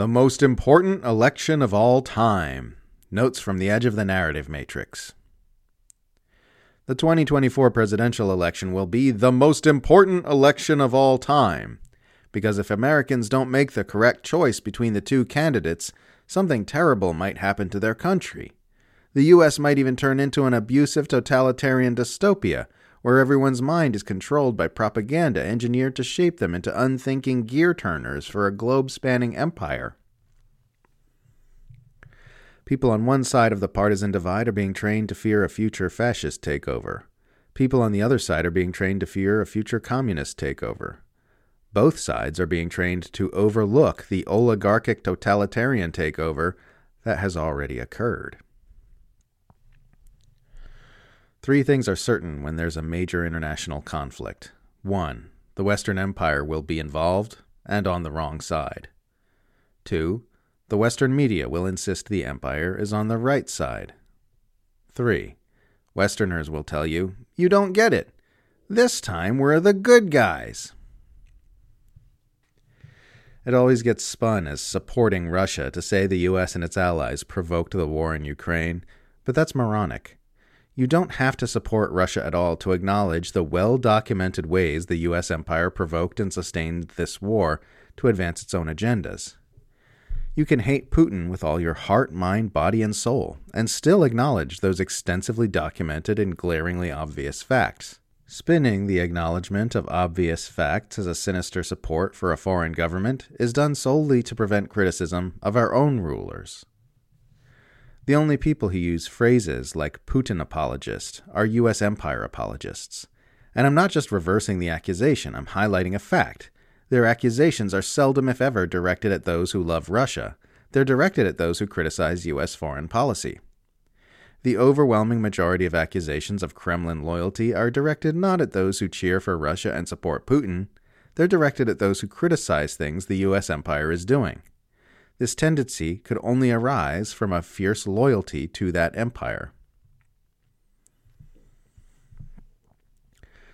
The most important election of all time. Notes from the edge of the narrative matrix. The 2024 presidential election will be the most important election of all time. Because if Americans don't make the correct choice between the two candidates, something terrible might happen to their country. The U.S. might even turn into an abusive totalitarian dystopia where everyone's mind is controlled by propaganda engineered to shape them into unthinking gear turners for a globe spanning empire. People on one side of the partisan divide are being trained to fear a future fascist takeover. People on the other side are being trained to fear a future communist takeover. Both sides are being trained to overlook the oligarchic totalitarian takeover that has already occurred. Three things are certain when there's a major international conflict. One, the Western Empire will be involved and on the wrong side. Two, the Western media will insist the Empire is on the right side. Three, Westerners will tell you, you don't get it. This time we're the good guys. It always gets spun as supporting Russia to say the US and its allies provoked the war in Ukraine, but that's moronic. You don't have to support Russia at all to acknowledge the well documented ways the US empire provoked and sustained this war to advance its own agendas. You can hate Putin with all your heart, mind, body, and soul, and still acknowledge those extensively documented and glaringly obvious facts. Spinning the acknowledgement of obvious facts as a sinister support for a foreign government is done solely to prevent criticism of our own rulers. The only people who use phrases like Putin apologist are U.S. empire apologists. And I'm not just reversing the accusation, I'm highlighting a fact. Their accusations are seldom, if ever, directed at those who love Russia. They're directed at those who criticize U.S. foreign policy. The overwhelming majority of accusations of Kremlin loyalty are directed not at those who cheer for Russia and support Putin, they're directed at those who criticize things the U.S. empire is doing. This tendency could only arise from a fierce loyalty to that empire.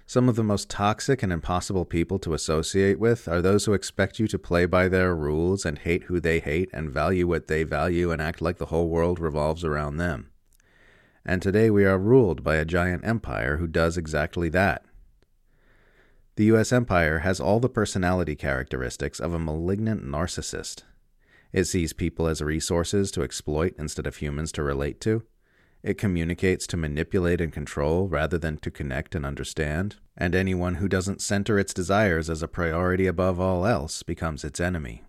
Some of the most toxic and impossible people to associate with are those who expect you to play by their rules and hate who they hate and value what they value and act like the whole world revolves around them. And today we are ruled by a giant empire who does exactly that. The US empire has all the personality characteristics of a malignant narcissist it sees people as resources to exploit instead of humans to relate to. It communicates to manipulate and control rather than to connect and understand. And anyone who doesn't center its desires as a priority above all else becomes its enemy.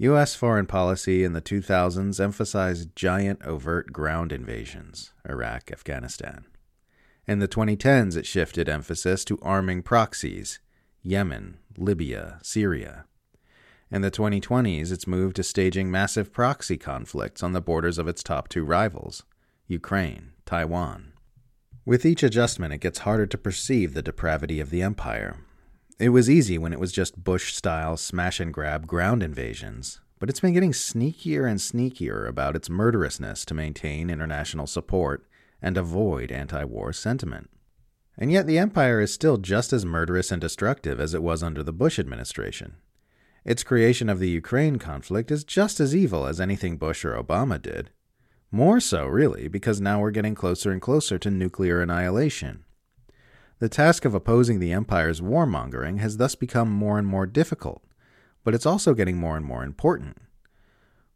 U.S. foreign policy in the 2000s emphasized giant overt ground invasions Iraq, Afghanistan. In the 2010s, it shifted emphasis to arming proxies Yemen, Libya, Syria. In the 2020s, it's moved to staging massive proxy conflicts on the borders of its top two rivals Ukraine, Taiwan. With each adjustment, it gets harder to perceive the depravity of the empire. It was easy when it was just Bush style smash and grab ground invasions, but it's been getting sneakier and sneakier about its murderousness to maintain international support and avoid anti war sentiment. And yet, the empire is still just as murderous and destructive as it was under the Bush administration. Its creation of the Ukraine conflict is just as evil as anything Bush or Obama did. More so, really, because now we're getting closer and closer to nuclear annihilation. The task of opposing the Empire's warmongering has thus become more and more difficult, but it's also getting more and more important.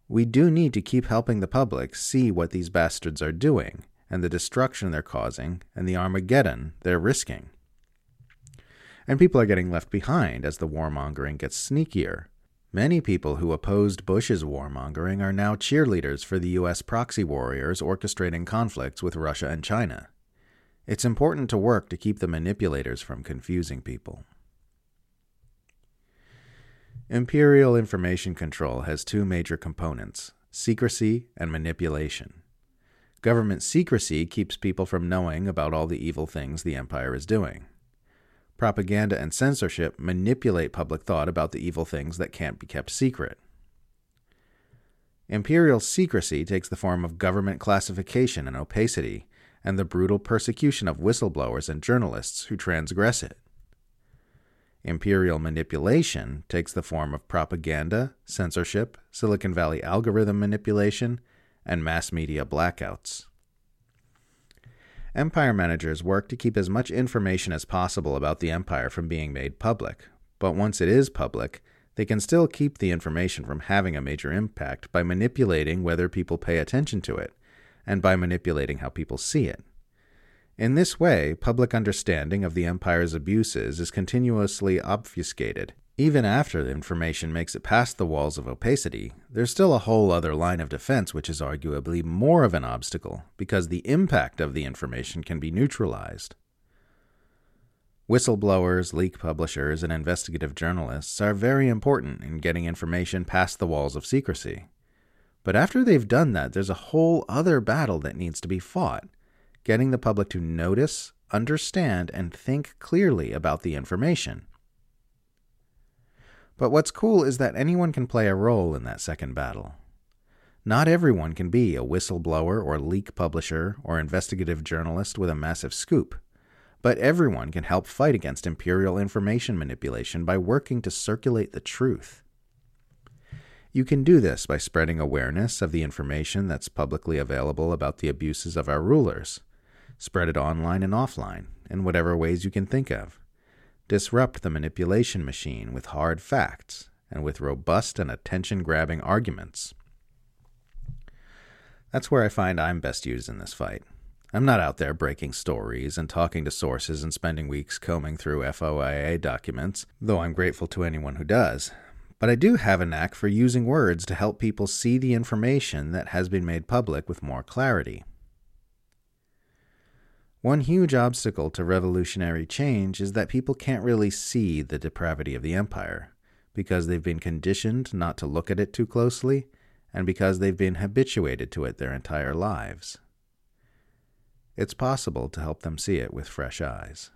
We do need to keep helping the public see what these bastards are doing, and the destruction they're causing, and the Armageddon they're risking and people are getting left behind as the warmongering gets sneakier. Many people who opposed Bush's warmongering are now cheerleaders for the U.S. proxy warriors orchestrating conflicts with Russia and China. It's important to work to keep the manipulators from confusing people. Imperial information control has two major components secrecy and manipulation. Government secrecy keeps people from knowing about all the evil things the empire is doing propaganda, and censorship manipulate public thought about the evil things that can't be kept secret. Imperial secrecy takes the form of government classification and opacity, and the brutal persecution of whistleblowers and journalists who transgress it. Imperial manipulation takes the form of propaganda, censorship, Silicon Valley algorithm manipulation, and mass media blackouts. Empire managers work to keep as much information as possible about the empire from being made public, but once it is public, they can still keep the information from having a major impact by manipulating whether people pay attention to it, and by manipulating how people see it. In this way, public understanding of the empire's abuses is continuously obfuscated. Even after the information makes it past the walls of opacity, there's still a whole other line of defense which is arguably more of an obstacle, because the impact of the information can be neutralized. Whistleblowers, leak publishers, and investigative journalists are very important in getting information past the walls of secrecy. But after they've done that, there's a whole other battle that needs to be fought getting the public to notice, understand, and think clearly about the information. But what's cool is that anyone can play a role in that second battle. Not everyone can be a whistleblower or leak publisher or investigative journalist with a massive scoop, but everyone can help fight against imperial information manipulation by working to circulate the truth. You can do this by spreading awareness of the information that's publicly available about the abuses of our rulers, Spread it online and offline, in whatever ways you can think of. Disrupt the manipulation machine with hard facts and with robust and attention grabbing arguments. That's where I find I'm best used in this fight. I'm not out there breaking stories and talking to sources and spending weeks combing through FOIA documents, though I'm grateful to anyone who does. But I do have a knack for using words to help people see the information that has been made public with more clarity. One huge obstacle to revolutionary change is that people can't really see the depravity of the empire, because they've been conditioned not to look at it too closely, and because they've been habituated to it their entire lives. It's possible to help them see it with fresh eyes.